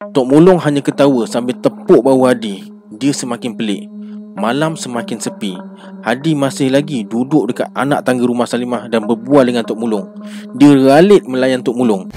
Tok Mulung hanya ketawa sambil tepuk bahu Hadi. Dia semakin pelik. Malam semakin sepi. Hadi masih lagi duduk dekat anak tangga rumah Salimah dan berbual dengan Tok Mulung. Dia ralit melayan Tok Mulung.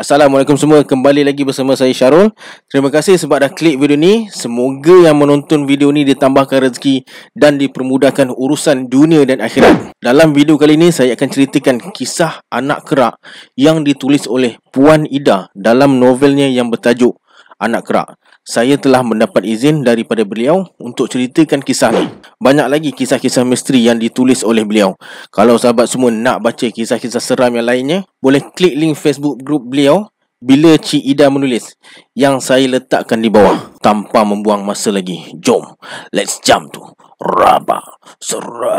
Assalamualaikum semua. Kembali lagi bersama saya Syarul. Terima kasih sebab dah klik video ni. Semoga yang menonton video ni Ditambahkan rezeki Dan dipermudahkan urusan dunia dan akhirat. Dalam video kali ni Saya akan ceritakan kisah anak kerak Yang ditulis oleh Puan Ida Dalam novelnya yang bertajuk Anak Kerak. Saya telah mendapat izin daripada beliau Untuk ceritakan kisah ni. Banyak lagi kisah-kisah misteri yang ditulis oleh beliau. Kalau sahabat semua nak baca kisah-kisah seram yang lainnya Boleh klik link Facebook group beliau Bila Cik Ida menulis Yang saya letakkan di bawah. Tanpa membuang masa lagi. Jom Let's jump to Rabak Seram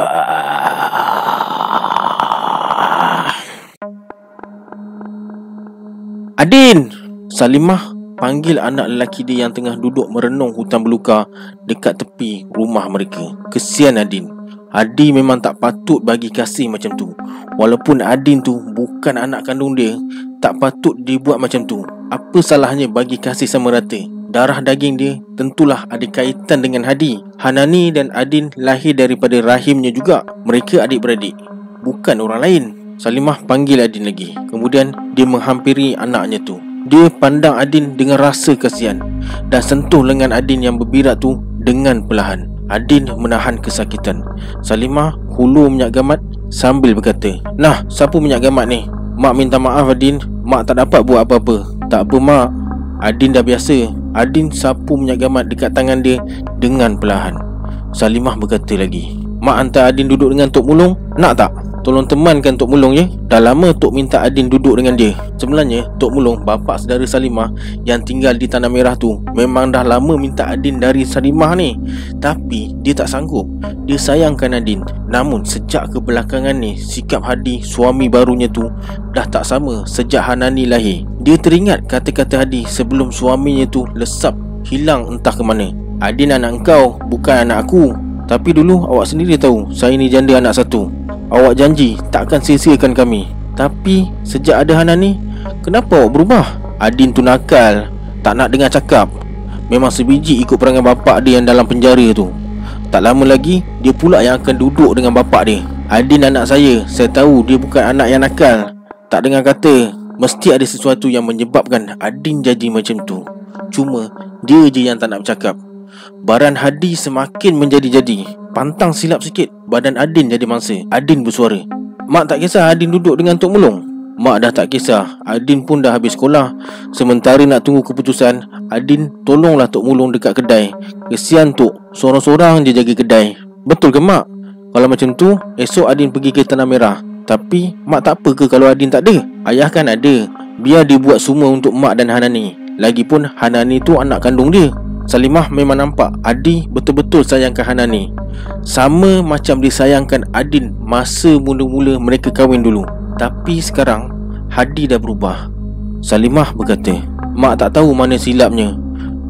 Adin Salimah panggil anak lelaki dia yang tengah duduk merenung hutan belukar dekat tepi rumah mereka. Kesian Adin. Adi memang tak patut bagi kasih macam tu. Walaupun Adin tu bukan anak kandung dia, tak patut dibuat macam tu. Apa salahnya bagi kasih sama rata? Darah daging dia tentulah ada kaitan dengan Hadi. Hanani dan Adin lahir daripada rahimnya juga. Mereka adik-beradik. Bukan orang lain. Salimah panggil Adin lagi. Kemudian dia menghampiri anaknya tu. Dia pandang Adin dengan rasa kasihan dan sentuh lengan Adin yang berbirak tu dengan perlahan. Adin menahan kesakitan. Salimah hulu minyak gamat sambil berkata, "Nah, siapa minyak gamat ni? Mak minta maaf Adin, mak tak dapat buat apa-apa." "Tak apa, mak. Adin dah biasa." Adin sapu minyak gamat dekat tangan dia dengan perlahan. Salimah berkata lagi, "Mak hantar Adin duduk dengan Tok Mulung, nak tak?" Tolong temankan Tok Mulung ya. Dah lama Tok minta Adin duduk dengan dia. Sebenarnya Tok Mulung Bapak saudara Salimah Yang tinggal di Tanah Merah tu Memang dah lama minta Adin dari Salimah ni. Tapi Dia tak sanggup. Dia sayangkan Adin. Namun sejak kebelakangan ni Sikap Hadi Suami barunya tu Dah tak sama Sejak Hanani lahir. Dia teringat kata-kata Hadi Sebelum suaminya tu Lesap Hilang entah ke mana. Adin anak kau Bukan anak aku. Tapi dulu awak sendiri tahu Saya ni janda anak satu Awak janji takkan sia-siakan kami. Tapi sejak ada Hana ni Kenapa awak berubah? Adin tu nakal Tak nak dengar cakap. Memang sebiji ikut perangai bapak dia yang dalam penjara tu. Tak lama lagi Dia pula yang akan duduk dengan bapak dia. Adin anak saya Saya tahu dia bukan anak yang nakal. Tak dengar kata Mesti ada sesuatu yang menyebabkan Adin jadi macam tu. Cuma Dia je yang tak nak bercakap. Baran Hadi semakin menjadi-jadi Pantang silap sikit Badan Adin jadi mangsa. Adin bersuara. Mak tak kisah Adin duduk dengan Tok Mulung. Mak dah tak kisah. Adin pun dah habis sekolah. Sementara nak tunggu keputusan Adin tolonglah Tok Mulung dekat kedai. Kesian Tok. Sorang-sorang je jaga kedai. Betul ke mak? Kalau macam tu Esok Adin pergi ke Tanah Merah. Tapi Mak tak apa ke kalau Adin tak ada? Ayah kan ada. Biar dia buat semua untuk Mak dan Hanani. Lagipun Hanani tu anak kandung dia Salimah memang nampak Adi betul-betul sayangkan Hanani Sama macam disayangkan Adin Masa mula-mula mereka kahwin dulu. Tapi sekarang Hadi dah berubah. Salimah berkata Mak tak tahu mana silapnya.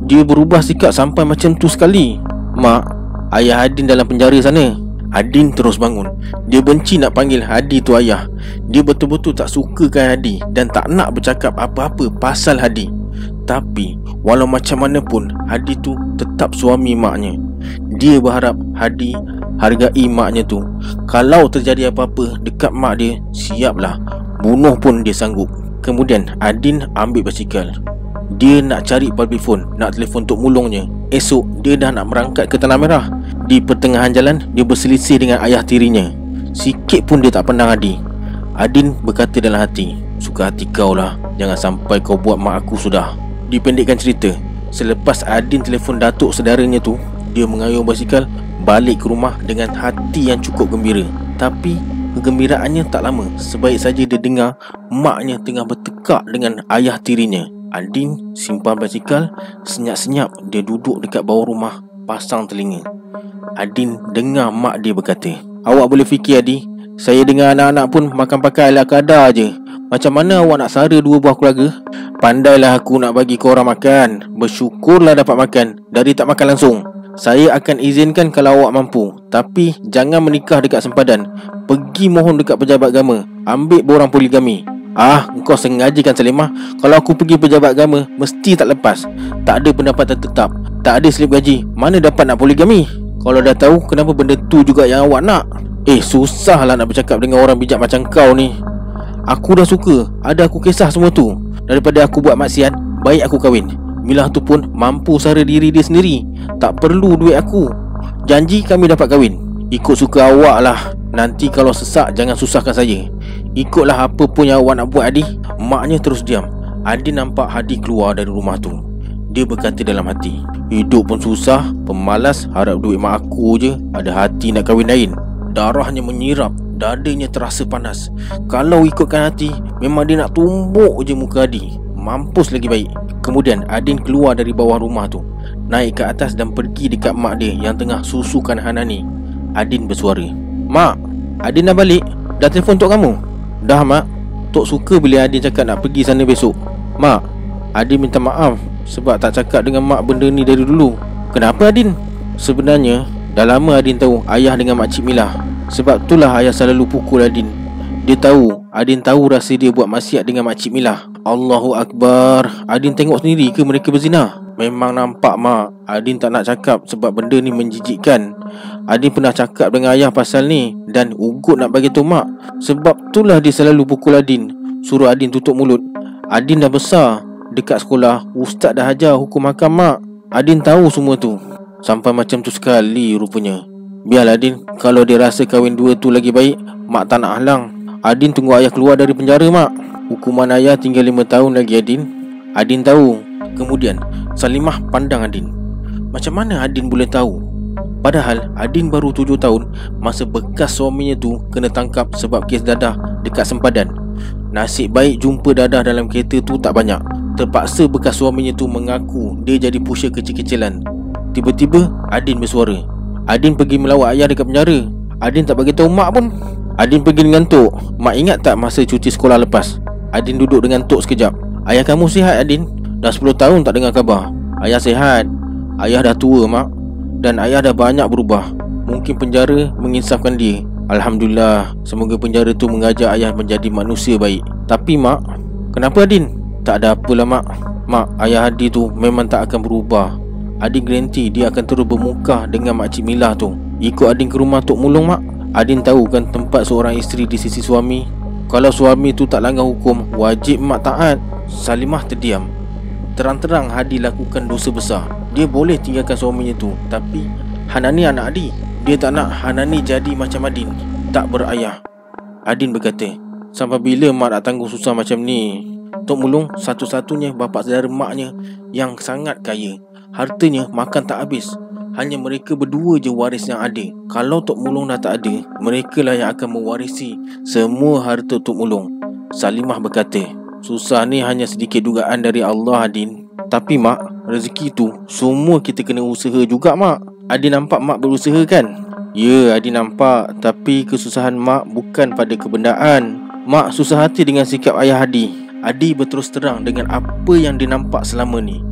Dia berubah sikap sampai macam tu sekali. Mak Ayah Adin dalam penjara sana. Adin terus bangun. Dia benci nak panggil Hadi tu ayah. Dia betul-betul tak sukakan Hadi Dan tak nak bercakap apa-apa pasal Hadi. Tapi walau macam mana pun Hadi tu tetap suami maknya. Dia berharap Hadi hargai maknya tu. Kalau terjadi apa-apa dekat mak dia Siaplah. Bunuh pun dia sanggup. Kemudian Adin ambil basikal. Dia nak cari palpi phone Nak telefon untuk mulungnya. Esok dia dah nak merangkat ke Tanah Merah. Di pertengahan jalan Dia berselisih dengan ayah tirinya. Sikit pun dia tak pandang Adi. Adin berkata dalam hati Suka hati kau lah. Jangan sampai kau buat mak aku sudah Dipendekkan cerita. Selepas Adin telefon datuk saudaranya tu Dia mengayuh basikal Balik ke rumah dengan hati yang cukup gembira. Tapi kegembiraannya tak lama. Sebaik saja dia dengar Maknya tengah bertekak dengan ayah tirinya. Adin simpan basikal Senyap-senyap dia duduk dekat bawah rumah Pasang telinga. Adin dengar mak dia berkata Awak boleh fikir Adi. Saya dengan anak-anak pun makan pakai ala kadar je macam mana awak nak sara dua buah keluarga? Pandailah aku nak bagi kau orang makan. Bersyukurlah dapat makan. Dari tak makan langsung. Saya akan izinkan kalau awak mampu. Tapi jangan menikah dekat sempadan. Pergi mohon dekat pejabat agama. Ambil borang poligami. Ah, kau sengaja kan Salimah. Kalau aku pergi pejabat agama Mesti tak lepas. Tak ada pendapatan tetap. Tak ada slip gaji. Mana dapat nak poligami? Kalau dah tahu Kenapa benda tu juga yang awak nak? Eh, susah lah nak bercakap dengan orang bijak macam kau ni Aku dah suka. Ada aku kisah semua tu. Daripada aku buat maksiat Baik aku kahwin. Milah tu pun mampu sara diri dia sendiri. Tak perlu duit aku. Janji kami dapat kahwin. Ikut suka awak lah. Nanti kalau sesak jangan susahkan saya. Ikutlah apa pun yang awak nak buat Adi. Maknya terus diam. Adi nampak Hadi keluar dari rumah tu. Dia berkata dalam hati Hidup pun susah. Pemalas Harap duit mak aku je. Ada hati nak kahwin lain. Darahnya menyirap Dadanya terasa panas. Kalau ikutkan hati Memang dia nak tumbuk je muka Adi. Mampus lagi baik. Kemudian Adin keluar dari bawah rumah tu. Naik ke atas dan pergi dekat mak dia Yang tengah susukan Hanani. Adin bersuara Mak, Adin dah balik. Dah telefon Tok kamu? Dah mak. Tok suka bila Adin cakap nak pergi sana besok. Mak, Adin minta maaf Sebab tak cakap dengan mak benda ni dari dulu. Kenapa Adin? Sebenarnya Dah lama Adin tahu ayah dengan makcik Milah Sebab itulah ayah selalu pukul Adin. Dia tahu Adin tahu rasa dia buat maksiat dengan makcik Milah. Allahu Akbar. Adin tengok sendiri ke mereka berzina? Memang nampak mak. Adin tak nak cakap sebab benda ni menjijikkan. Adin pernah cakap dengan ayah pasal ni Dan ugut nak bagi tu mak. Sebab itulah dia selalu pukul Adin. Suruh Adin tutup mulut. Adin dah besar. Dekat sekolah Ustaz dah ajar hukum hakam mak. Adin tahu semua tu. Sampai macam tu sekali rupanya Biarlah Adin Kalau dia rasa kahwin dua tu lagi baik Mak tak nak halang. Adin tunggu ayah keluar dari penjara mak. Hukuman ayah tinggal lima tahun lagi Adin. Adin tahu. Kemudian Salimah pandang Adin. Macam mana Adin boleh tahu? Padahal Adin baru tujuh tahun Masa bekas suaminya tu Kena tangkap sebab kes dadah Dekat sempadan. Nasib baik jumpa dadah dalam kereta tu tak banyak. Terpaksa bekas suaminya tu mengaku Dia jadi pusher kecil-kecilan. Tiba-tiba Adin bersuara Adin pergi melawat ayah dekat penjara. Adin tak bagi tahu mak pun. Adin pergi dengan Tok. Mak ingat tak masa cuti sekolah lepas? Adin duduk dengan Tok sekejap. Ayah kamu sihat Adin? Dah 10 tahun tak dengar khabar. Ayah sihat. Ayah dah tua mak. Dan ayah dah banyak berubah. Mungkin penjara menginsafkan dia. Alhamdulillah Semoga penjara tu mengajar ayah menjadi manusia baik. Tapi mak Kenapa Adin? Tak ada apalah mak. Mak, ayah Adi tu memang tak akan berubah Adin garanti dia akan terus bermuka dengan makcik Mila tu. Ikut Adin ke rumah Tok Mulung mak? Adin tahu kan tempat seorang isteri di sisi suami. Kalau suami tu tak langgar hukum Wajib mak taat. Salimah terdiam. Terang-terang Hadi lakukan dosa besar. Dia boleh tinggalkan suaminya tu Tapi Hanani anak Adi. Dia tak nak Hanani jadi macam Adin. Tak berayah. Adin berkata Sampai bila mak nak tanggung susah macam ni? Tok Mulung satu-satunya bapa saudara maknya Yang sangat kaya Hartanya makan tak habis. Hanya mereka berdua je waris yang ada. Kalau Tok Mulung dah tak ada Mereka lah yang akan mewarisi Semua harta Tok Mulung. Salimah berkata Susah ni hanya sedikit dugaan dari Allah Adin. Tapi mak Rezeki tu Semua kita kena usaha juga mak. Adin nampak mak berusaha kan? Ya Adin nampak. Tapi kesusahan mak bukan pada kebendaan. Mak susah hati dengan sikap ayah Adi. Adi berterus terang dengan apa yang dia nampak selama ni.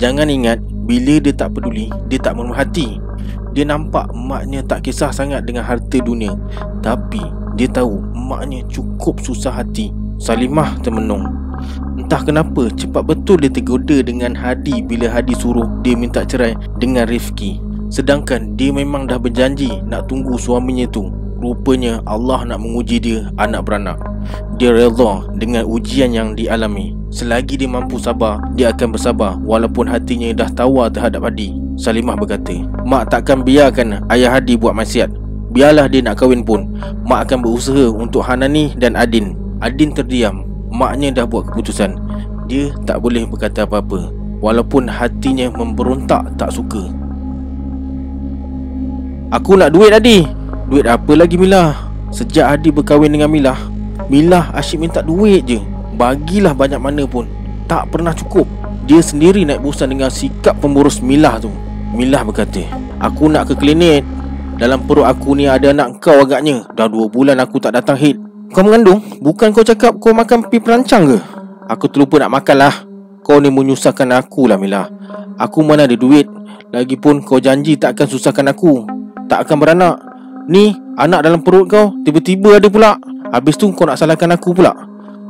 Jangan ingat bila dia tak peduli Dia tak memerhati Dia nampak emaknya tak kisah sangat dengan harta dunia. Tapi dia tahu emaknya cukup susah hati. Salimah termenung. Entah kenapa cepat betul dia tergoda dengan Hadi Bila Hadi suruh dia minta cerai dengan Rifki. Sedangkan dia memang dah berjanji nak tunggu suaminya tu Rupanya Allah nak menguji dia anak beranak Dia rela dengan ujian yang dialami Selagi dia mampu sabar, dia akan bersabar walaupun hatinya dah tawar terhadap Hadi. Salimah berkata, Mak takkan biarkan ayah Hadi buat maksiat. Biarlah dia nak kahwin pun, Mak akan berusaha untuk Hanani dan Adin. Adin terdiam, maknya dah buat keputusan. Dia tak boleh berkata apa-apa, walaupun hatinya memberontak tak suka. Aku nak duit Adi. Duit apa lagi Milah? Sejak Adi berkahwin dengan Milah, Milah asyik minta duit je. Bagilah banyak mana pun. Tak pernah cukup. Dia sendiri naik bosan dengan sikap pemboros Milah tu. Milah berkata Aku nak ke klinik. Dalam perut aku ni ada anak kau agaknya. Dah dua bulan aku tak datang hit. Kau mengandung? Bukan kau cakap kau makan pi perancang ke? Aku terlupa nak makan lah Kau ni menyusahkan aku lah Mila Aku mana ada duit. Lagipun kau janji tak akan susahkan aku. Tak akan beranak Ni anak dalam perut kau Tiba-tiba ada pula. Habis tu kau nak salahkan aku pula.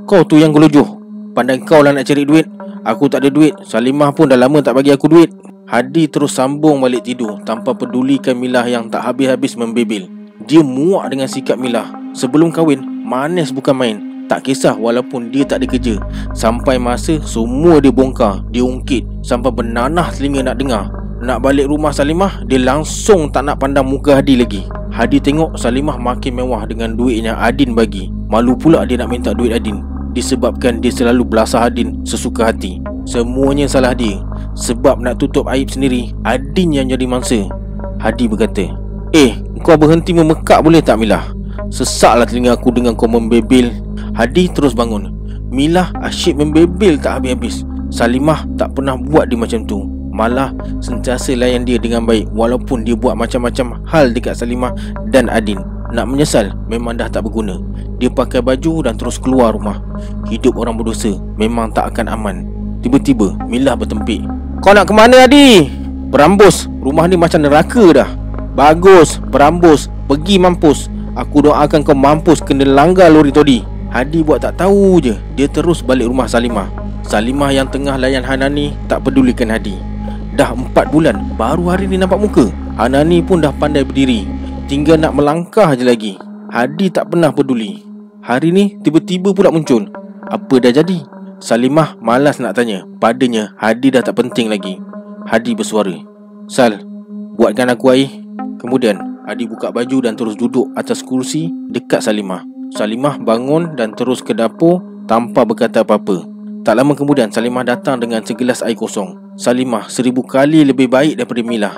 Kau tu yang gelojoh. Pandai kau lah nak cari duit. Aku tak ada duit. Salimah pun dah lama tak bagi aku duit. Hadi terus sambung balik tidur Tanpa pedulikan Milah yang tak habis-habis membebel Dia muak dengan sikap Milah. Sebelum kahwin Manis bukan main. Tak kisah walaupun dia tak ada kerja. Sampai masa semua dia bongkar Dia ungkit Sampai bernanah telinga nak dengar Nak balik rumah Salimah Dia langsung tak nak pandang muka Hadi lagi. Hadi tengok Salimah makin mewah dengan duit yang Adin bagi. Malu pula dia nak minta duit Adin Disebabkan dia selalu belasah Adin sesuka hati. Semuanya salah dia. Sebab nak tutup aib sendiri Adin yang jadi mangsa. Hadi berkata Eh, kau berhenti memekak boleh tak Milah? Sesaklah telinga aku dengan kau membebel Hadi terus bangun Milah asyik membebel tak habis-habis. Salimah tak pernah buat dia macam tu Malah sentiasa layan dia dengan baik Walaupun dia buat macam-macam hal dekat Salimah dan Adin. Nak menyesal memang dah tak berguna. Dia pakai baju dan terus keluar rumah. Hidup orang berdosa memang tak akan aman. Tiba-tiba Milah bertempik. Kau nak ke mana Adi? Berambus. Rumah ni macam neraka dah. Bagus Berambus. Pergi mampus. Aku doakan kau mampus kena langgar lori todi Hadi buat tak tahu je. Dia terus balik rumah Salimah. Salimah yang tengah layan Hanani Tak pedulikan Hadi Dah empat bulan Baru hari ni nampak muka. Hanani pun dah pandai berdiri. Tinggal nak melangkah je lagi. Hadi tak pernah peduli. Hari ni tiba-tiba pula muncul. Apa dah jadi? Salimah malas nak tanya. Padanya Hadi dah tak penting lagi. Hadi bersuara. Sal Buatkan aku air. Kemudian Adi buka baju dan terus duduk atas kursi dekat Salimah. Salimah bangun dan terus ke dapur tanpa berkata apa-apa. Tak lama kemudian Salimah datang dengan segelas air kosong. Salimah seribu kali lebih baik daripada Milah.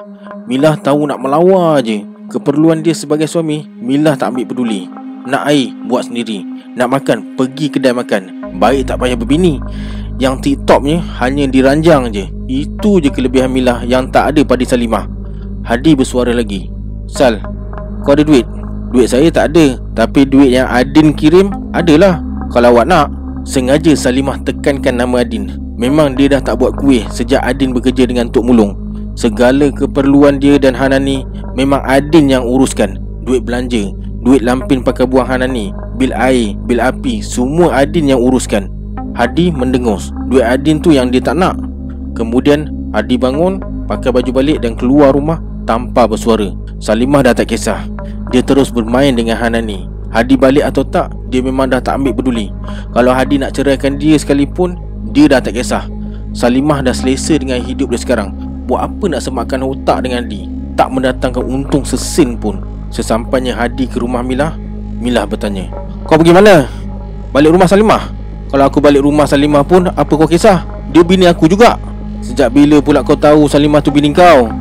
Milah tahu nak melawar je. Keperluan dia sebagai suami, Milah tak ambil peduli. Nak air, buat sendiri. Nak makan, pergi kedai makan. Baik tak payah berbini. Yang TikToknya hanya diranjang je. Itu je kelebihan Milah yang tak ada pada Salimah. Hadi bersuara lagi. Sal Kau ada duit? Duit saya tak ada Tapi duit yang Adin kirim Adalah Kalau awak nak Sengaja Salimah tekankan nama Adin. Memang dia dah tak buat kuih Sejak Adin bekerja dengan Tok Mulung. Segala keperluan dia dan Hanani Memang Adin yang uruskan. Duit belanja Duit lampin pakai buang Hanani Bil air Bil api Semua Adin yang uruskan. Hadi mendengus Duit Adin tu yang dia tak nak. Kemudian Hadi bangun Pakai baju balik dan keluar rumah tanpa bersuara. Salimah dah tak kisah. Dia terus bermain dengan Hanani. Hadi balik atau tak Dia memang dah tak ambil peduli Kalau Hadi nak ceraikan dia sekalipun Dia dah tak kisah Salimah dah selesa dengan hidup dia sekarang Buat apa nak semakan otak dengan Hadi Tak mendatangkan untung sesin pun Sesampainya Hadi ke rumah Milah Milah bertanya Kau pergi mana? Balik rumah Salimah? Kalau aku balik rumah Salimah pun Apa kau kisah? Dia bini aku juga Sejak bila pula kau tahu Salimah tu bini kau?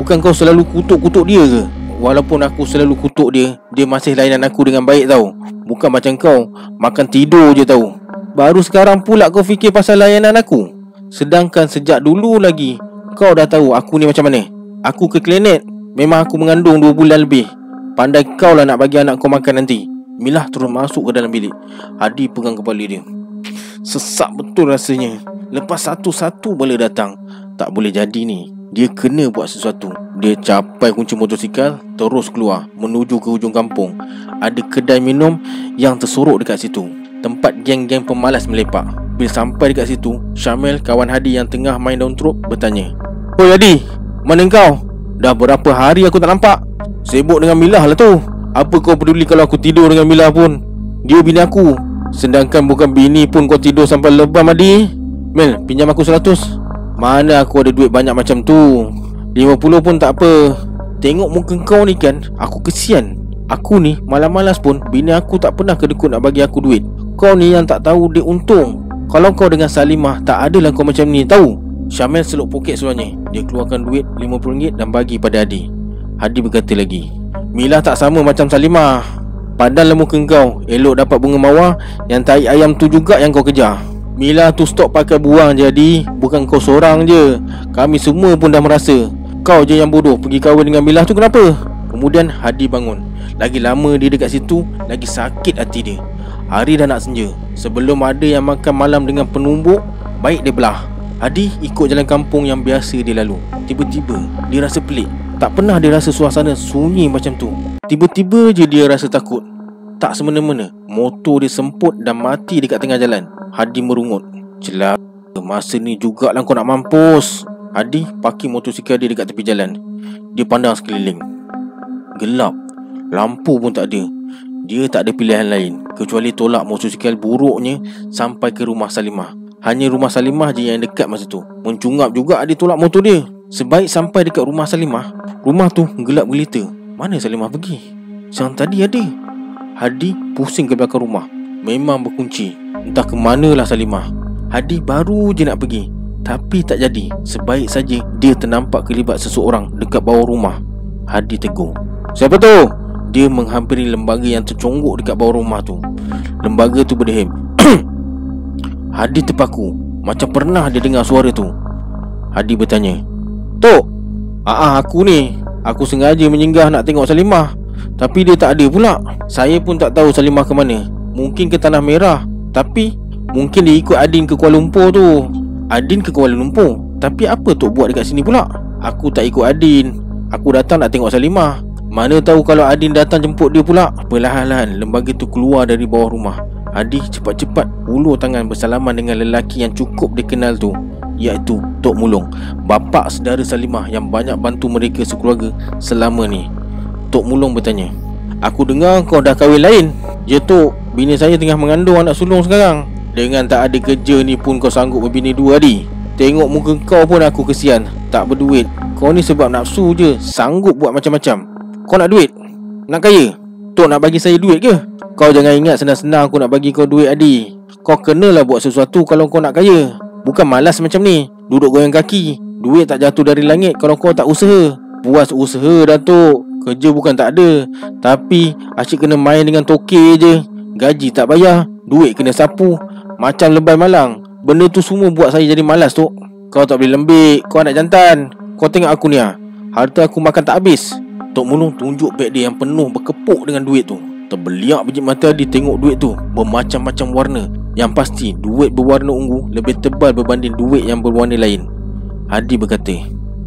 Bukan kau selalu kutuk-kutuk dia ke? Walaupun aku selalu kutuk dia Dia masih layanan aku dengan baik tau. Bukan macam kau Makan tidur je tau. Baru sekarang pula kau fikir pasal layanan aku. Sedangkan sejak dulu lagi Kau dah tahu aku ni macam mana. Aku ke klinik Memang aku mengandung 2 bulan lebih. Pandai kau lah nak bagi anak kau makan nanti. Milah terus masuk ke dalam bilik. Hadi pegang kepala dia. Sesak betul rasanya. Lepas satu-satu boleh datang. Tak boleh jadi ni dia kena buat sesuatu. Dia capai kunci motosikal Terus keluar Menuju ke hujung kampung. Ada kedai minum Yang tersorok dekat situ. Tempat geng-geng pemalas melepak. Bila sampai dekat situ Syamil kawan Hadi yang tengah main daun trup Bertanya Oi Hadi Mana kau? Dah berapa hari aku tak nampak? Sibuk dengan Milah lah tu. Apa kau peduli kalau aku tidur dengan Milah pun? Dia bini aku. Sedangkan bukan bini pun kau tidur sampai lebam Hadi. Mel pinjam aku seratus mana aku ada duit banyak macam tu? 50 pun tak apa. Tengok muka kau ni kan Aku kesian. Aku ni malas-malas pun Bini aku tak pernah kedekut nak bagi aku duit. Kau ni yang tak tahu dia untung. Kalau kau dengan Salimah Tak adalah kau macam ni tahu? Syamil seluk poket seluarnya Dia keluarkan duit RM50 dan bagi pada Hadi Hadi berkata lagi Mila tak sama macam Salimah. Padan muka kau. Elok dapat bunga mawar Yang tai ayam tu juga yang kau kejar Mila tu stop pakai buang jadi Bukan kau seorang je. Kami semua pun dah merasa Kau je yang bodoh pergi kahwin dengan Mila tu kenapa? Kemudian Hadi bangun. Lagi lama dia dekat situ Lagi sakit hati dia. Hari dah nak senja. Sebelum ada yang makan malam dengan penumbuk Baik dia belah. Hadi ikut jalan kampung yang biasa dia lalu. Tiba-tiba dia rasa pelik. Tak pernah dia rasa suasana sunyi macam tu. Tiba-tiba je dia rasa takut. Tak semena-mena Motor dia semput dan mati dekat tengah jalan Hadi merungut. Celaka Masa ni jugalah kau nak mampus. Hadi parking motosikal dia dekat tepi jalan. Dia pandang sekeliling. Gelap. Lampu pun tak ada. Dia tak ada pilihan lain. Kecuali tolak motosikal buruknya Sampai ke rumah Salimah. Hanya rumah Salimah je yang dekat masa tu. Mencungap juga dia tolak motor dia. Sebaik sampai dekat rumah Salimah. Rumah tu gelap gelita. Mana Salimah pergi? Yang tadi ada Hadi pusing ke belakang rumah Memang berkunci. Entah ke manalah Salimah. Hadi baru je nak pergi. Tapi tak jadi. Sebaik saja dia ternampak kelibat seseorang Dekat bawah rumah. Hadi tegur. Siapa tu? Dia menghampiri lembaga yang terconggok dekat bawah rumah tu. Lembaga tu berdehim Hadi terpaku. Macam pernah dia dengar suara tu. Hadi bertanya Tok Aa, aku ni. Aku sengaja menyinggah nak tengok Salimah. Tapi dia tak ada pula. Saya pun tak tahu Salimah ke mana Mungkin ke Tanah Merah Tapi Mungkin dia ikut Adin ke Kuala Lumpur tu. Adin ke Kuala Lumpur? Tapi apa Tok buat dekat sini pula? Aku tak ikut Adin. Aku datang nak tengok Salimah. Mana tahu kalau Adin datang jemput dia pula. Perlahan-lahan lembaga tu keluar dari bawah rumah. Adi cepat-cepat ulur tangan bersalaman dengan lelaki yang cukup dikenal tu Iaitu Tok Mulung. Bapa saudara Salimah yang banyak bantu mereka sekeluarga selama ni. Tok Mulung bertanya Aku dengar kau dah kahwin lain. Ya Tok, bini saya tengah mengandung anak sulung sekarang. Dengan tak ada kerja ni pun kau sanggup berbini dua Adi Tengok muka kau pun aku kesian. Tak berduit. Kau ni sebab nafsu je Sanggup buat macam-macam. Kau nak duit? Nak kaya? Tok nak bagi saya duit ke? Kau jangan ingat senang-senang aku nak bagi kau duit Adi. Kau kenalah buat sesuatu kalau kau nak kaya. Bukan malas macam ni. Duduk goyang kaki. Duit tak jatuh dari langit kalau kau tak usaha. Puas usaha Datuk Kerja bukan tak ada. Tapi asyik kena main dengan toke je. Gaji tak bayar Duit kena sapu. Macam lebay malang Benda tu semua buat saya jadi malas tu Kau tak boleh lembik Kau anak jantan. Kau tengok aku ni ah. Harta aku makan tak habis. Tok Mulung tunjuk beg dia yang penuh berkepuk dengan duit tu. Terbeliak biji mata dia tengok duit tu Bermacam-macam warna. Yang pasti duit berwarna ungu Lebih tebal berbanding duit yang berwarna lain. Hadi berkata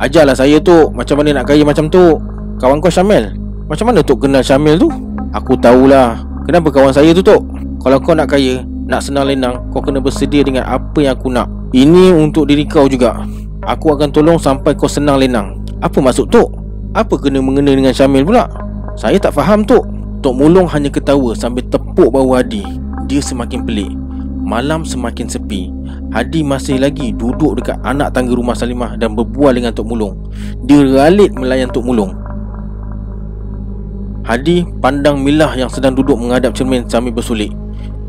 Ajarlah saya tu Macam mana nak kaya macam tu Kawan kau Syamil? Macam mana tu kenal Syamil tu? Aku tahulah. Kenapa kawan saya tu tu Kalau kau nak kaya Nak senang lenang Kau kena bersedia dengan apa yang aku nak. Ini untuk diri kau juga. Aku akan tolong sampai kau senang lenang. Apa maksud tu Apa kena mengena dengan Syamil pula? Saya tak faham tu Tok Mulung hanya ketawa sambil tepuk bahu Hadi. Dia semakin pelik. Malam semakin sepi. Hadi masih lagi duduk dekat anak tangga rumah Salimah Dan berbual dengan Tok Mulung. Dia ralit melayan Tok Mulung Hadi pandang Milah yang sedang duduk menghadap cermin sambil bersulik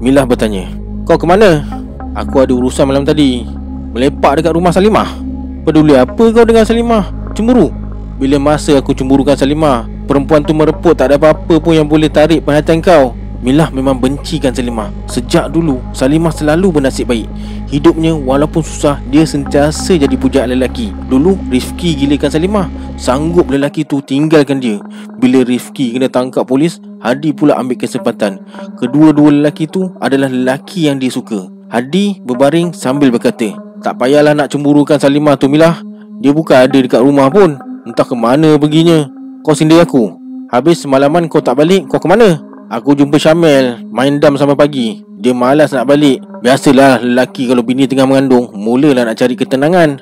Milah bertanya Kau ke mana? Aku ada urusan malam tadi Melepak dekat rumah Salimah Peduli apa kau dengan Salimah? Cemburu? Bila masa aku cemburukan Salimah Perempuan tu mereput tak ada apa-apa pun yang boleh tarik perhatian kau Milah memang bencikan Salimah. Sejak dulu Salimah selalu bernasib baik. Hidupnya walaupun susah Dia sentiasa jadi pujaan lelaki. Dulu Rifki gilakan Salimah. Sanggup lelaki tu tinggalkan dia. Bila Rifki kena tangkap polis Hadi pula ambil kesempatan. Kedua-dua lelaki tu adalah lelaki yang dia suka. Hadi berbaring sambil berkata Tak payahlah nak cemburukan Salimah tu Milah. Dia bukan ada dekat rumah pun. Entah ke mana perginya. Kau sindir aku. Habis semalaman kau tak balik Kau ke mana? Aku jumpa Syamil Main dam sampai pagi. Dia malas nak balik. Biasalah lelaki kalau bini tengah mengandung Mulalah nak cari ketenangan.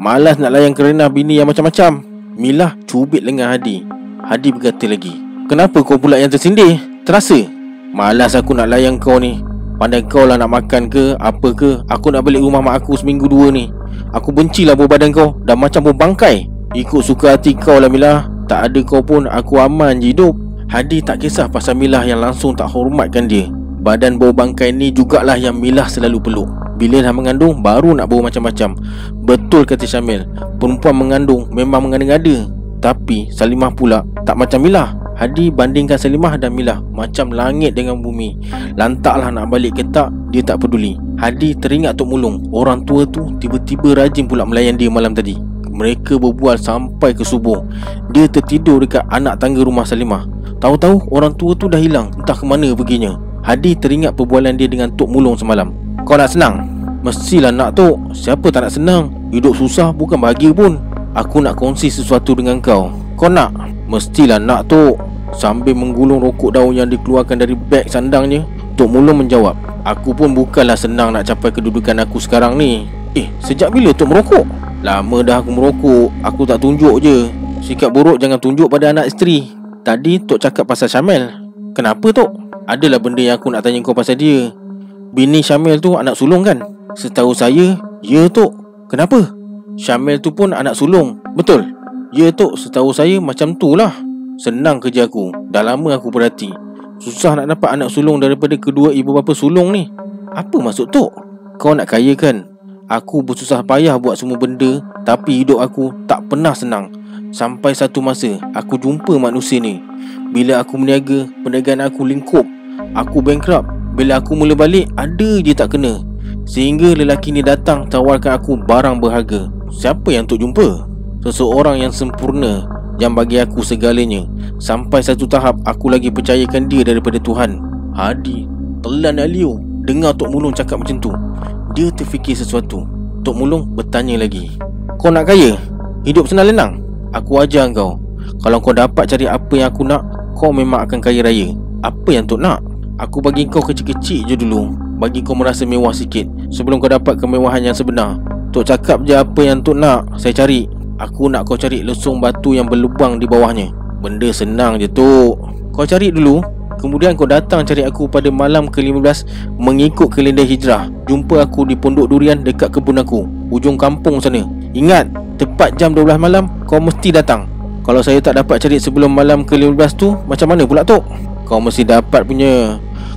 Malas nak layan kerana bini yang macam-macam. Milah cubit lengan Hadi. Hadi berkata lagi Kenapa kau pula yang tersindir? Terasa? Malas aku nak layan kau ni. Pandai kau lah nak makan ke Apa ke Aku nak balik rumah mak aku seminggu dua ni. Aku bencilah bau badan kau Dah macam bau bangkai. Ikut suka hati kau lah Milah. Tak ada kau pun aku aman je hidup Hadi tak kisah pasal Milah yang langsung tak hormatkan dia. Badan bau bangkai ni jugalah yang Milah selalu peluk. Bila dah mengandung baru nak bau macam-macam. Betul kata Syamil. Perempuan mengandung memang mengada-ngada. Tapi Salimah pula tak macam Milah. Hadi bandingkan Salimah dan Milah Macam langit dengan bumi. Lantaklah nak balik ke tak Dia tak peduli. Hadi teringat Tok Mulung. Orang tua tu tiba-tiba rajin pula melayan dia malam tadi. Mereka berbual sampai ke subuh. Dia tertidur dekat anak tangga rumah Salimah Tahu-tahu orang tua tu dah hilang Entah ke mana perginya. Hadi teringat perbualan dia dengan Tok Mulung semalam. Kau nak senang? Mestilah nak tu Siapa tak nak senang? Hidup susah bukan bahagia pun. Aku nak kongsi sesuatu dengan kau. Kau nak? Mestilah nak tu Sambil menggulung rokok daun yang dikeluarkan dari beg sandangnya Tok Mulung menjawab Aku pun bukanlah senang nak capai kedudukan aku sekarang ni. Eh, sejak bila Tok merokok? Lama dah aku merokok. Aku tak tunjuk je. Sikap buruk jangan tunjuk pada anak isteri Tadi Tok cakap pasal Syamel Kenapa Tok? Adalah benda yang aku nak tanya kau pasal dia Bini Syamel tu anak sulung kan? Setahu saya, ya tok. Kenapa? Syamil tu pun anak sulung. Betul? Ya tok, setahu saya macam tu lah. Senang kerja aku. Dah lama aku berhati. Susah nak dapat anak sulung daripada kedua ibu bapa sulung ni. Apa maksud tok? Kau nak kaya kan? Aku bersusah payah buat semua benda Tapi hidup aku tak pernah senang Sampai satu masa aku jumpa manusia ni. Bila aku meniaga, perniagaan aku lingkup. Aku bankrupt. Bila aku mula balik, ada je tak kena. Sehingga lelaki ni datang tawarkan aku barang berharga. Siapa yang untuk jumpa? Seseorang yang sempurna Yang bagi aku segalanya. Sampai satu tahap aku lagi percayakan dia daripada Tuhan. Hadi Telan Alio Dengar Tok Mulung cakap macam tu. Dia terfikir sesuatu. Tok Mulung bertanya lagi. Kau nak kaya? Hidup senang lenang? Aku ajar kau Kalau kau dapat cari apa yang aku nak Kau memang akan kaya raya. Apa yang Tok nak? Aku bagi kau kecil-kecil je dulu. Bagi kau merasa mewah sikit Sebelum kau dapat kemewahan yang sebenar. Tok cakap je apa yang Tok nak Saya cari. Aku nak kau cari lesung batu yang berlubang di bawahnya. Benda senang je Tok. Kau cari dulu. Kemudian kau datang cari aku pada malam ke-15 Mengikut kalender hijrah. Jumpa aku di pondok durian dekat kebun aku Ujung kampung sana Ingat Tepat jam 12 malam Kau mesti datang Kalau saya tak dapat cari sebelum malam ke-15 tu Macam mana pula Tok? Kau mesti dapat punya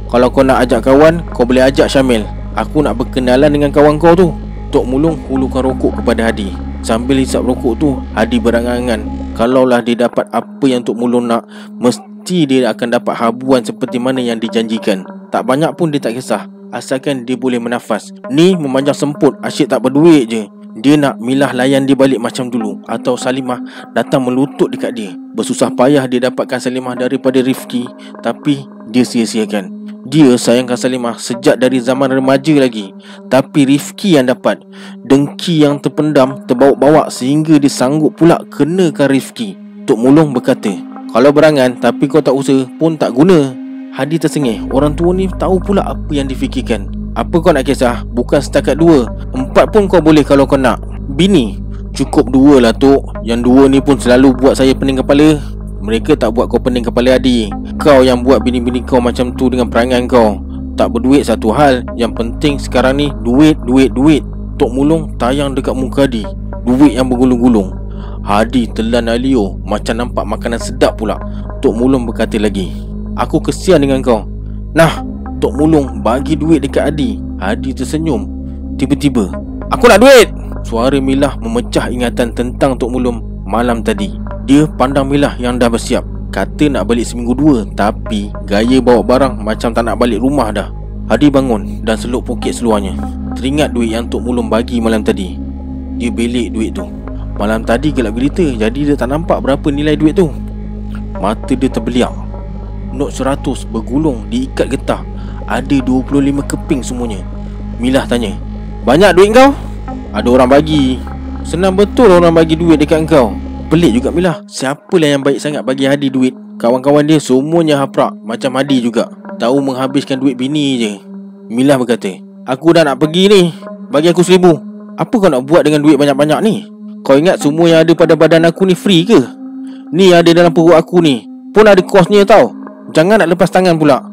kalau kau nak ajak kawan, kau boleh ajak Syamil. Aku nak berkenalan dengan kawan kau tu. Tok Mulung hulukan rokok kepada Hadi. Sambil hisap rokok tu, Hadi berangan-angan. Kalaulah dia dapat apa yang Tok Mulung nak, mesti dia akan dapat habuan seperti mana yang dijanjikan. Tak banyak pun dia tak kisah. Asalkan dia boleh menafas. Ni memanjang semput, asyik tak berduit je. Dia nak milah layan dia balik macam dulu Atau Salimah datang melutut dekat dia. Bersusah payah dia dapatkan Salimah daripada Rifki Tapi dia sia-siakan. Dia sayangkan Salimah sejak dari zaman remaja lagi. Tapi Rifki yang dapat. Dengki yang terpendam terbawa-bawa Sehingga dia sanggup pula kenakan Rifki. Tok Mulung berkata Kalau berangan tapi kau tak usaha pun tak guna. Hadi tersengih. Orang tua ni tahu pula apa yang difikirkan Apa kau nak kisah? Bukan setakat dua. Empat pun kau boleh kalau kau nak. Bini Cukup dua lah Tok. Yang dua ni pun selalu buat saya pening kepala. Mereka tak buat kau pening kepala Adi. Kau yang buat bini-bini kau macam tu dengan perangai kau. Tak berduit satu hal. Yang penting sekarang ni Duit, duit, duit. Tok Mulung tayang dekat muka Adi. Duit yang bergulung-gulung. Hadi telan Alio. Macam nampak makanan sedap pula. Tok Mulung berkata lagi Aku kesian dengan kau. Nah Tok Mulung bagi duit dekat Adi. Hadi tersenyum. Tiba-tiba Aku nak duit! Suara Milah memecah ingatan tentang Tok Mulung malam tadi. Dia pandang Milah yang dah bersiap. Kata nak balik seminggu dua Tapi gaya bawa barang macam tak nak balik rumah dah. Hadi bangun dan seluk poket seluarnya. Teringat duit yang Tok Mulung bagi malam tadi. Dia belik duit tu. Malam tadi gelap gelita Jadi dia tak nampak berapa nilai duit tu. Mata dia terbeliak. Not seratus bergulung diikat getah Ada 25 keping semuanya. Milah tanya Banyak duit kau? Ada orang bagi. Senang betul orang bagi duit dekat kau Pelik juga Mila Siapa lah yang baik sangat bagi Hadi duit? Kawan-kawan dia semuanya haprak Macam Hadi juga. Tahu menghabiskan duit bini je. Mila berkata Aku dah nak pergi ni Bagi aku seribu. Apa kau nak buat dengan duit banyak-banyak ni? Kau ingat semua yang ada pada badan aku ni free ke? Ni ada dalam perut aku ni. Pun ada kosnya tau. Jangan nak lepas tangan pula.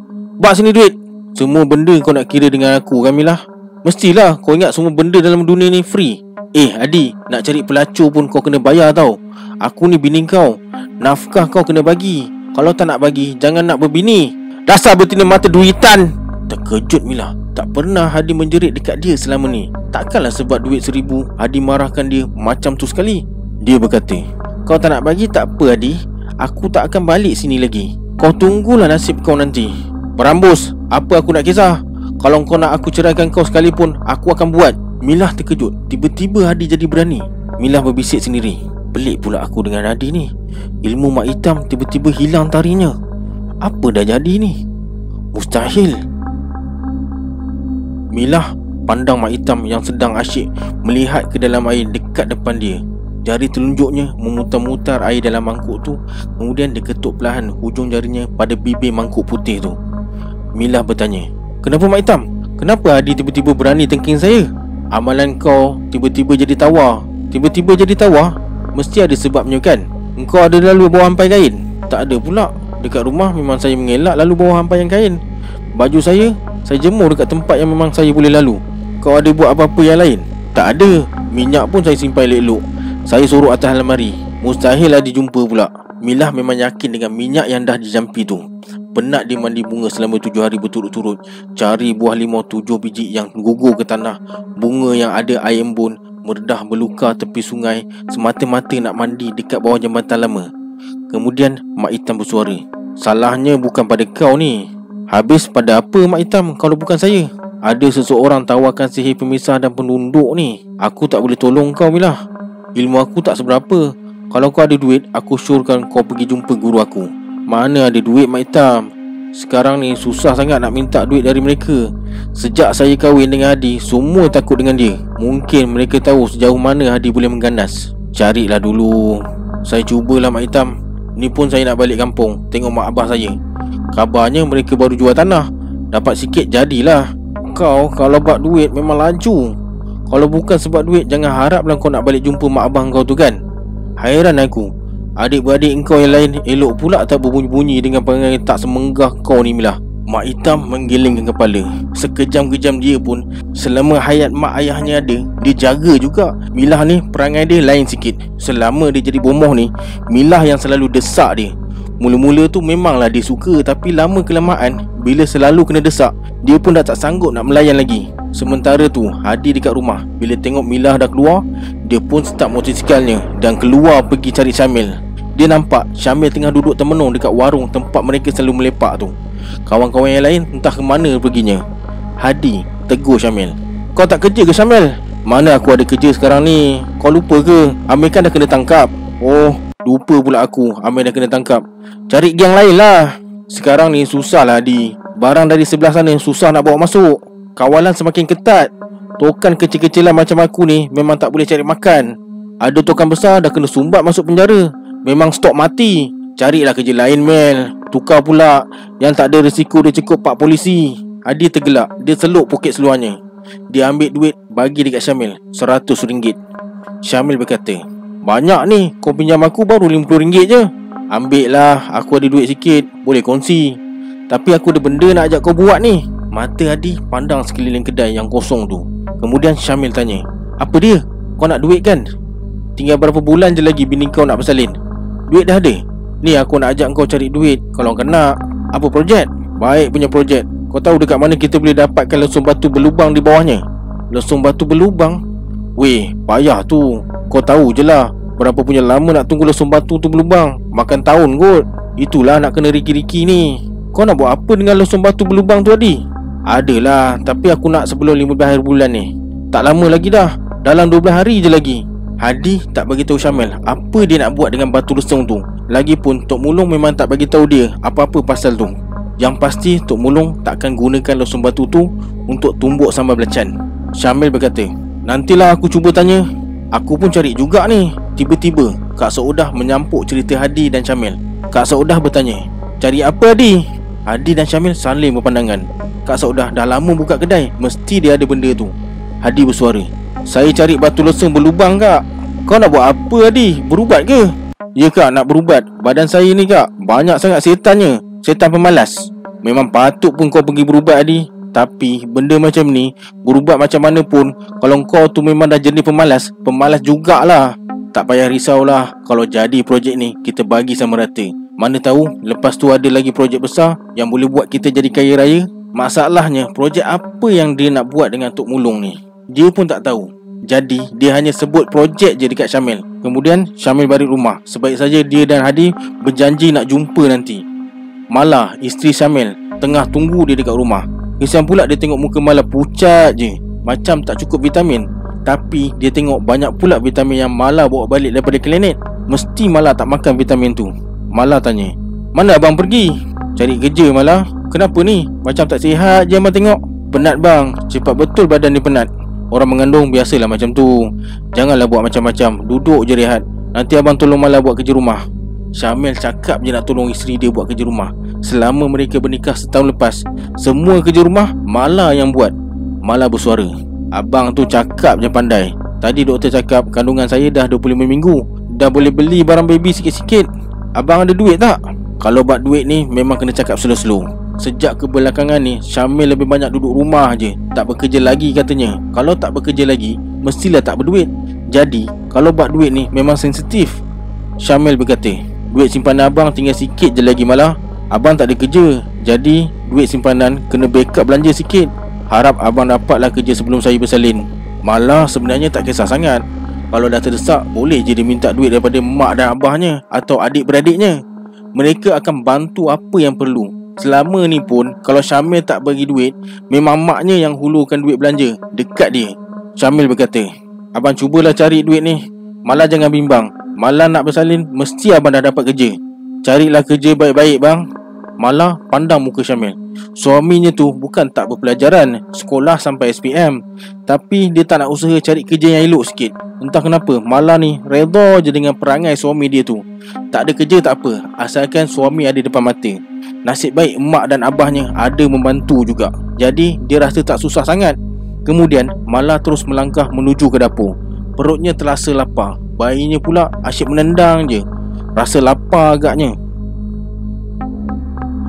Bak sini duit Semua benda kau nak kira dengan aku Mila? Mestilah kau ingat semua benda dalam dunia ni free. Eh Adi Nak cari pelacur pun kau kena bayar tau. Aku ni bini kau. Nafkah kau kena bagi. Kalau tak nak bagi Jangan nak berbini. Dasar betina mata duitan. Terkejut Mila Tak pernah Hadi menjerit dekat dia selama ni. Takkanlah sebab duit seribu Hadi marahkan dia macam tu sekali. Dia berkata Kau tak nak bagi tak apa Hadi Aku tak akan balik sini lagi. Kau tunggulah nasib kau nanti. Berambus Apa aku nak kisah? Kalau kau nak aku ceraikan kau sekalipun Aku akan buat. Milah terkejut. Tiba-tiba Hadi jadi berani. Milah berbisik sendiri. Pelik pula aku dengan Nadi ni. Ilmu mak hitam tiba-tiba hilang tarinya. Apa dah jadi ni? Mustahil. Milah pandang Mak Hitam yang sedang asyik melihat ke dalam air dekat depan dia. Jari telunjuknya memutar-mutar air dalam mangkuk tu. Kemudian dia ketuk perlahan hujung jarinya pada bibir mangkuk putih tu Milah bertanya Kenapa Mak Hitam? Kenapa Adi tiba-tiba berani tengking saya? Amalan kau tiba-tiba jadi tawar Tiba-tiba jadi tawar? Mesti ada sebabnya kan? Engkau ada lalu bawa hampai kain? Tak ada pula Dekat rumah memang saya mengelak lalu bawa hampai yang kain Baju saya, saya jemur dekat tempat yang memang saya boleh lalu Kau ada buat apa-apa yang lain? Tak ada Minyak pun saya simpan elok-elok saya suruh atas lemari Mustahil lah dijumpa pula Milah memang yakin dengan minyak yang dah dijampi tu Penat dia mandi bunga selama tujuh hari berturut-turut. Cari buah limau tujuh biji yang gugur ke tanah. Bunga yang ada air embun Merdah berluka tepi sungai Semata-mata nak mandi dekat bawah jambatan lama. Kemudian Mak Hitam bersuara Salahnya bukan pada kau ni. Habis pada apa Mak Hitam kalau bukan saya? Ada seseorang tawarkan sihir pemisah dan penunduk ni. Aku tak boleh tolong kau Milah. Ilmu aku tak seberapa. Kalau kau ada duit Aku syurkan kau pergi jumpa guru aku Mana ada duit Mak Hitam? Sekarang ni susah sangat nak minta duit dari mereka. Sejak saya kahwin dengan Hadi Semua takut dengan dia. Mungkin mereka tahu sejauh mana Hadi boleh mengganas Carilah dulu. Saya cubalah Mak Hitam. Ni pun saya nak balik kampung. Tengok mak abah saya. Kabarnya mereka baru jual tanah. Dapat sikit jadilah. Kau kalau buat duit memang laju kalau bukan sebab duit Jangan haraplah kau nak balik jumpa mak abang kau tu kan. Hairan aku Adik-beradik kau yang lain Elok pula tak berbunyi-bunyi Dengan perangai tak semenggah kau ni Milah Mak Hitam menggelengkan kepala. Sekejam-kejam dia pun Selama hayat mak ayahnya ada Dia jaga juga. Milah ni perangai dia lain sikit. Selama dia jadi bomoh ni Milah yang selalu desak dia. Mula-mula tu memanglah dia suka Tapi lama kelamaan Bila selalu kena desak Dia pun dah tak sanggup nak melayan lagi. Sementara tu Hadi dekat rumah. Bila tengok Milah dah keluar Dia pun start motosikalnya Dan keluar pergi cari Syamil Dia nampak Syamil tengah duduk termenung Dekat warung tempat mereka selalu melepak tu. Kawan-kawan yang lain entah ke mana perginya. Hadi tegur Syamil. Kau tak kerja ke Syamil? Mana aku ada kerja sekarang ni? Kau lupa ke? Amir kan dah kena tangkap. Oh Lupa pula aku. Amir dah kena tangkap. Cari geng lain lah. Sekarang ni susah lah Hadi. Barang dari sebelah sana susah nak bawa masuk. Kawalan semakin ketat. Tokan kecil-kecilan macam aku ni Memang tak boleh cari makan. Ada tokan besar dah kena sumbat masuk penjara Memang stok mati. Carilah kerja lain Mel. Tukar pula. Yang tak ada risiko dia cukup pak polisi. Adi tergelak. Dia seluk poket seluarnya. Dia ambil duit Bagi dekat Syamil. Seratus ringgit. Syamil berkata Banyak ni. Kau pinjam aku baru lima puluh ringgit je. Ambil lah Aku ada duit sikit. Boleh kongsi. Tapi aku ada benda nak ajak kau buat ni. Mata Adi pandang sekeliling kedai yang kosong tu. Kemudian Syamil tanya Apa dia? Kau nak duit kan? Tinggal berapa bulan je lagi bini kau nak bersalin Duit dah ada? Ni aku nak ajak kau cari duit Kalau kau nak Apa projek? Baik punya projek Kau tahu dekat mana kita boleh dapatkan lesung batu berlubang di bawahnya? Lesung batu berlubang? Weh, payah tu Kau tahu je lah Berapa punya lama nak tunggu lesung batu tu berlubang Makan tahun kot Itulah nak kena riki-riki ni Kau nak buat apa dengan lesung batu berlubang tu Adi? Adalah Tapi aku nak sebelum 15 hari bulan ni Tak lama lagi dah Dalam 12 hari je lagi Hadi tak bagi tahu Syamil Apa dia nak buat dengan batu lesung tu. Lagipun Tok Mulung memang tak bagi tahu dia Apa-apa pasal tu. Yang pasti Tok Mulung takkan gunakan lesung batu tu Untuk tumbuk sambal belacan. Syamil berkata Nantilah aku cuba tanya. Aku pun cari juga ni. Tiba-tiba Kak Saudah menyampuk cerita Hadi dan Syamil. Kak Saudah bertanya Cari apa Hadi? Hadi dan Syamil saling berpandangan. Kak Saudah dah lama buka kedai Mesti dia ada benda tu Hadi bersuara. Saya cari batu lesung berlubang kak. Kau nak buat apa Hadi? Berubat ke? Ya kak nak berubat. Badan saya ni kak Banyak sangat setannya. Setan pemalas. Memang patut pun kau pergi berubat Hadi Tapi benda macam ni Berubat macam mana pun Kalau kau tu memang dah jenis pemalas Pemalas jugalah. Tak payah risaulah Kalau jadi projek ni Kita bagi sama rata. Mana tahu lepas tu ada lagi projek besar Yang boleh buat kita jadi kaya raya Masalahnya projek apa yang dia nak buat dengan Tok Mulung ni? Dia pun tak tahu. Jadi dia hanya sebut projek je dekat Syamil. Kemudian Syamil balik rumah. Sebaik saja dia dan Hadi berjanji nak jumpa nanti. Malah isteri Syamil tengah tunggu dia dekat rumah. Kesian pula dia tengok muka Malah pucat je. Macam tak cukup vitamin. Tapi dia tengok banyak pula vitamin yang Malah bawa balik daripada klinik. Mesti Malah tak makan vitamin tu. Malah tanya Mana abang pergi? Cari kerja Malah. Kenapa ni? Macam tak sihat je abang tengok. Penat bang. Cepat betul badan ni penat. Orang mengandung biasalah macam tu. Janganlah buat macam-macam. Duduk je rehat. Nanti abang tolong Mala buat kerja rumah. Syamil cakap je nak tolong isteri dia buat kerja rumah. Selama mereka bernikah setahun lepas Semua kerja rumah Mala yang buat. Mala bersuara. Abang tu cakap je pandai. Tadi doktor cakap kandungan saya dah 25 minggu. Dah boleh beli barang baby sikit-sikit. Abang ada duit tak? Kalau buat duit ni memang kena cakap slow-slow. Sejak kebelakangan ni Syamil lebih banyak duduk rumah je. Tak bekerja lagi katanya. Kalau tak bekerja lagi Mestilah tak berduit. Jadi Kalau buat duit ni Memang sensitif. Syamil berkata Duit simpanan abang tinggal sikit je lagi malah. Abang tak ada kerja. Jadi Duit simpanan Kena backup belanja sikit. Harap abang dapatlah kerja sebelum saya bersalin. Malah sebenarnya tak kisah sangat. Kalau dah terdesak Boleh je dia minta duit daripada mak dan abahnya Atau adik-beradiknya Mereka akan bantu apa yang perlu. Selama ni pun Kalau Syamil tak bagi duit Memang maknya yang hulurkan duit belanja Dekat dia. Syamil berkata Abang cubalah cari duit ni. Malah jangan bimbang. Malah nak bersalin Mesti abang dah dapat kerja. Carilah kerja baik-baik bang Malah pandang muka Syamil. Suaminya tu bukan tak berpelajaran Sekolah sampai SPM Tapi dia tak nak usaha cari kerja yang elok sikit. Entah kenapa Malah ni redha je dengan perangai suami dia tu. Tak ada kerja tak apa Asalkan suami ada depan mata. Nasib baik emak dan abahnya ada membantu juga. Jadi dia rasa tak susah sangat. Kemudian malah terus melangkah menuju ke dapur. Perutnya terasa lapar. Bayinya pula asyik menendang je. Rasa lapar agaknya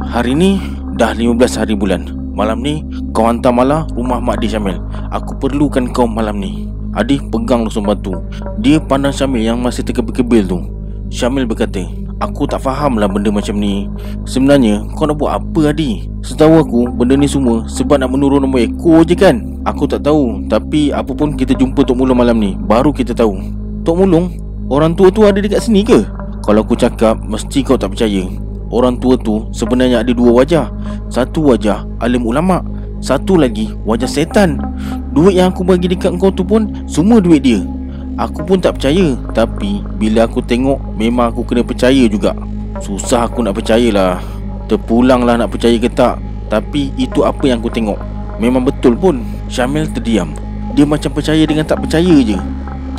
Hari ni dah 15 hari bulan Malam ni kau hantar malah rumah Mak Di Syamil Aku perlukan kau malam ni Adi pegang lusun batu Dia pandang Syamil yang masih terkebil-kebil tu Syamil berkata Aku tak faham lah benda macam ni Sebenarnya kau nak buat apa Adi? Setahu aku benda ni semua sebab nak menurun nombor ekor je kan? Aku tak tahu Tapi apa pun kita jumpa Tok Mulung malam ni Baru kita tahu Tok Mulung? Orang tua tu ada dekat sini ke? Kalau aku cakap mesti kau tak percaya Orang tua tu sebenarnya ada dua wajah. Satu wajah alim ulama Satu lagi wajah setan. Duit yang aku bagi dekat kau tu pun Semua duit dia. Aku pun tak percaya Tapi bila aku tengok Memang aku kena percaya juga. Susah aku nak percayalah Terpulang lah nak percaya ke tak Tapi itu apa yang aku tengok. Memang betul pun. Syamil terdiam. Dia macam percaya dengan tak percaya je.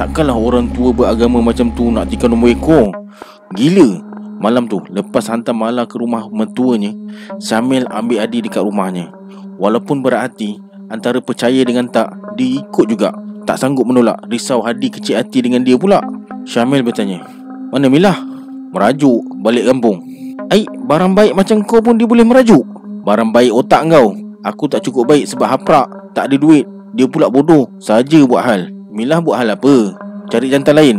Takkanlah orang tua beragama macam tu Nak tikam nombor ekor. Gila Malam tu Lepas hantar Mala ke rumah mentuanya Syamil ambil Adi dekat rumahnya. Walaupun berat hati Antara percaya dengan tak Dia ikut juga. Tak sanggup menolak Risau Hadi kecil hati dengan dia pula. Syamil bertanya Mana Milah? Merajuk balik kampung. Aik barang baik macam kau pun dia boleh merajuk? Barang baik otak kau. Aku tak cukup baik sebab haprak. Tak ada duit. Dia pula bodoh. Saja buat hal. Milah buat hal apa? Cari jantan lain.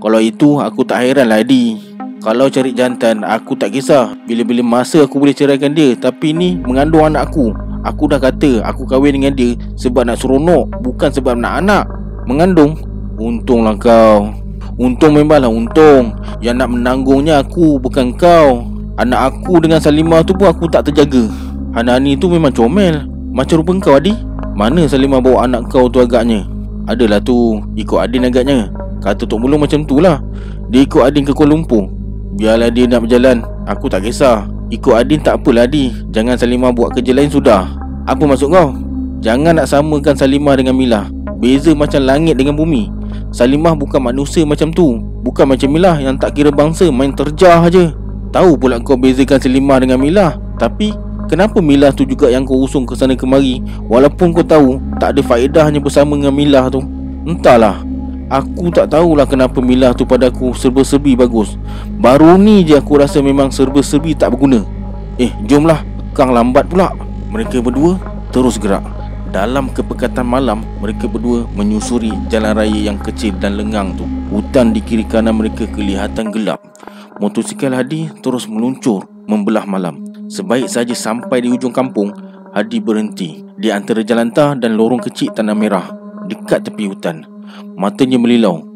Kalau itu aku tak heran lah Adi kalau cari jantan Aku tak kisah. Bila-bila masa aku boleh ceraikan dia Tapi ni mengandung anak aku Aku dah kata Aku kahwin dengan dia Sebab nak seronok Bukan sebab nak anak. Mengandung? Untunglah kau. Untung memanglah untung. Yang nak menanggungnya aku Bukan kau. Anak aku dengan Salimah tu pun aku tak terjaga. Hanani tu memang comel. Macam rupa kau Adi. Mana Salimah bawa anak kau tu agaknya? Adalah tu Ikut Adin agaknya. Kata Tok Mulung macam tu lah. Dia ikut Adin ke Kuala Lumpur Biarlah dia nak berjalan. Aku tak kisah. Ikut Adin tak apalah Adi. Jangan Salimah buat kerja lain sudah. Apa maksud kau? Jangan nak samakan Salimah dengan Milah Beza macam langit dengan bumi. Salimah bukan manusia macam tu. Bukan macam Milah yang tak kira bangsa Main terjah aja. Tahu pula kau bezakan Salimah dengan Milah Tapi Kenapa Milah tu juga yang kau usung ke sana kemari? Walaupun kau tahu Tak ada faedahnya bersama dengan Milah tu. Entahlah Aku tak tahulah kenapa Milah tu pada aku serba-serbi bagus. Baru ni je aku rasa memang serba-serbi tak berguna. Eh, jomlah Kang lambat pula. Mereka berdua terus gerak. Dalam kepekatan malam Mereka berdua menyusuri jalan raya yang kecil dan lengang tu. Hutan di kiri kanan mereka kelihatan gelap. Motosikal Hadi terus meluncur membelah malam. Sebaik saja sampai di ujung kampung Hadi berhenti Di antara jalan tah dan lorong kecil tanah merah Dekat tepi hutan Matanya melilau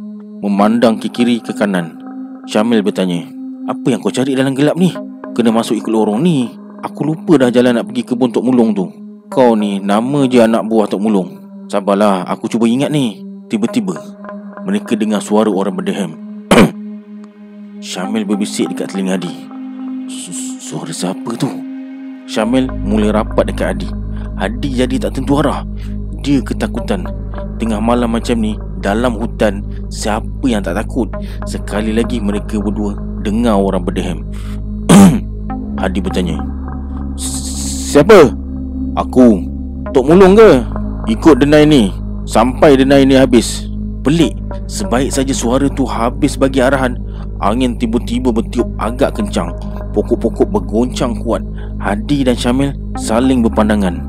Memandang ke kiri ke kanan. Syamil bertanya Apa yang kau cari dalam gelap ni? Kena masuk ikut lorong ni. Aku lupa dah jalan nak pergi kebun Tok Mulung tu. Kau ni nama je anak buah Tok Mulung. Sabarlah aku cuba ingat ni. Tiba-tiba Mereka dengar suara orang berdehem. Syamil berbisik dekat telinga Adi. Suara siapa tu? Syamil mulai rapat dekat Adi. Hadi jadi tak tentu arah Dia ketakutan. Tengah malam macam ni Dalam hutan Siapa yang tak takut? Sekali lagi mereka berdua Dengar orang berdehem Hadi bertanya Siapa? Aku? Tok Mulung ke? Ikut denai ni. Sampai denai ni habis. Pelik. Sebaik saja suara tu habis bagi arahan. Angin tiba-tiba bertiup agak kencang. Pokok-pokok bergoncang kuat. Hadi dan Syamil saling berpandangan.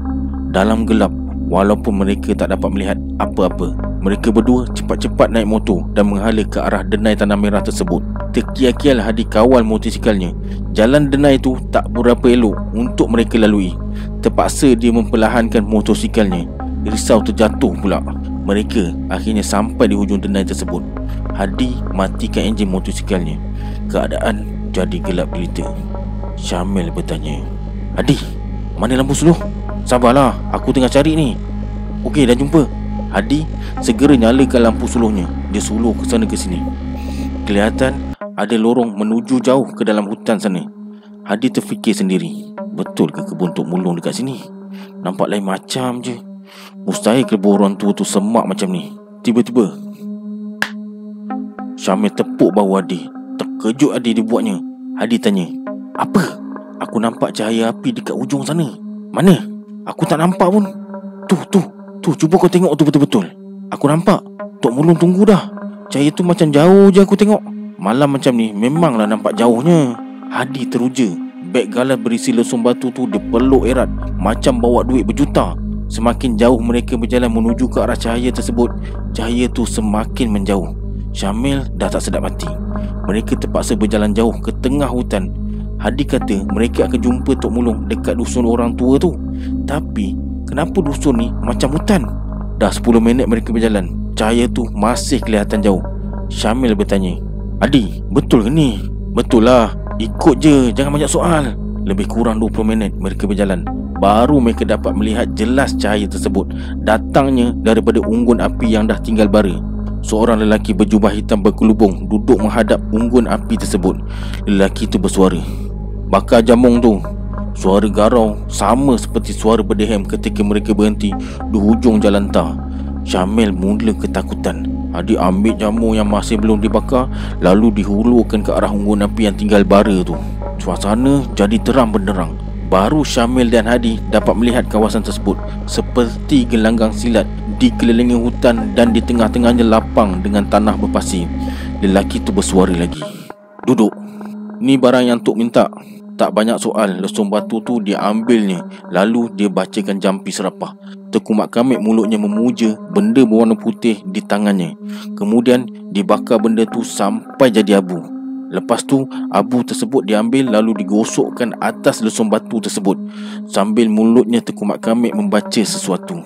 Dalam gelap Walaupun mereka tak dapat melihat apa-apa Mereka berdua cepat-cepat naik motor Dan menghala ke arah denai tanah merah tersebut. Terkial-kial Hadi kawal motosikalnya Jalan denai itu tak berapa elok untuk mereka lalui. Terpaksa dia memperlahankan motosikalnya Risau terjatuh pula. Mereka akhirnya sampai di hujung denai tersebut. Hadi matikan enjin motosikalnya Keadaan jadi gelap gelita Syamil bertanya Hadi, mana lampu suluh? Sabarlah, aku tengah cari ni. Okey, dah jumpa. Hadi segera nyalakan lampu suluhnya. Dia suluh ke sana ke sini. Kelihatan ada lorong menuju jauh ke dalam hutan sana. Hadi terfikir sendiri. Betul ke kebun Tok Mulung dekat sini? Nampak lain macam je. Mustahil kebun orang tua tu semak macam ni. Tiba-tiba Syamil tepuk bahu Hadi. Terkejut Hadi dibuatnya Hadi tanya Apa? Aku nampak cahaya api dekat ujung sana. Mana? Aku tak nampak pun. Tu, tu, tu Cuba kau tengok tu betul-betul. Aku nampak. Tok Mulung tunggu dah. Cahaya tu macam jauh je aku tengok. Malam macam ni Memanglah nampak jauhnya. Hadi teruja. Beg galas berisi lesung batu tu Dia peluk erat. Macam bawa duit berjuta. Semakin jauh mereka berjalan menuju ke arah cahaya tersebut Cahaya tu semakin menjauh. Syamil dah tak sedap hati. Mereka terpaksa berjalan jauh ke tengah hutan. Hadi kata mereka akan jumpa Tok Mulung dekat dusun orang tua tu Tapi kenapa dusun ni macam hutan? Dah 10 minit mereka berjalan. Cahaya tu masih kelihatan jauh. Syamil bertanya Adi, betul ke ni? Betul lah. Ikut je, jangan banyak soal. Lebih kurang 20 minit mereka berjalan. Baru mereka dapat melihat jelas cahaya tersebut Datangnya daripada unggun api yang dah tinggal bara. Seorang lelaki berjubah hitam berkelubung Duduk menghadap unggun api tersebut. Lelaki itu bersuara Bakar jamung tu Suara garau sama seperti suara berdehem ketika mereka berhenti di hujung jalan tar. Syamil mula ketakutan. Adik ambil jamu yang masih belum dibakar lalu dihulurkan ke arah unggun api yang tinggal bara tu. Suasana jadi terang benderang. Baru Syamil dan Hadi dapat melihat kawasan tersebut seperti gelanggang silat dikelilingi hutan dan di tengah-tengahnya lapang dengan tanah berpasir. Lelaki tu bersuara lagi. Duduk. Ni barang yang Tok minta. Tak banyak soal Lesung batu tu ambilnya Lalu dia bacakan jampi serapah. Tekumat kamik mulutnya memuja Benda berwarna putih di tangannya. Kemudian dibakar benda tu sampai jadi abu. Lepas tu abu tersebut diambil Lalu digosokkan atas lesung batu tersebut. Sambil mulutnya tekumat kamik membaca sesuatu.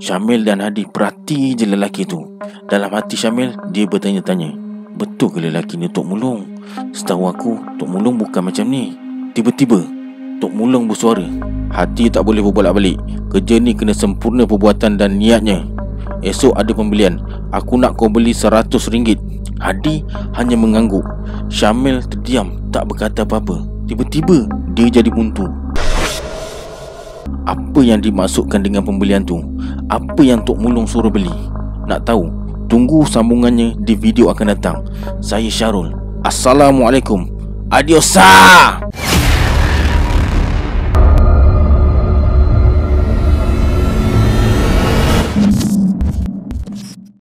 Syamil dan Hadi perhati je lelaki tu. Dalam hati Syamil dia bertanya-tanya Betul ke lelaki ni Tok Mulung? Setahu aku Tok Mulung bukan macam ni Tiba-tiba Tok Mulung bersuara. Hati tak boleh berbolak-balik. Kerja ni kena sempurna perbuatan dan niatnya. Esok ada pembelian. Aku nak kau beli seratus ringgit. Hadi hanya mengangguk. Syamil terdiam Tak berkata apa-apa. Tiba-tiba dia jadi buntu. Apa yang dimaksudkan dengan pembelian tu? Apa yang Tok Mulung suruh beli? Nak tahu? Tunggu sambungannya di video akan datang. Saya Syarul. Assalamualaikum. Adios sah!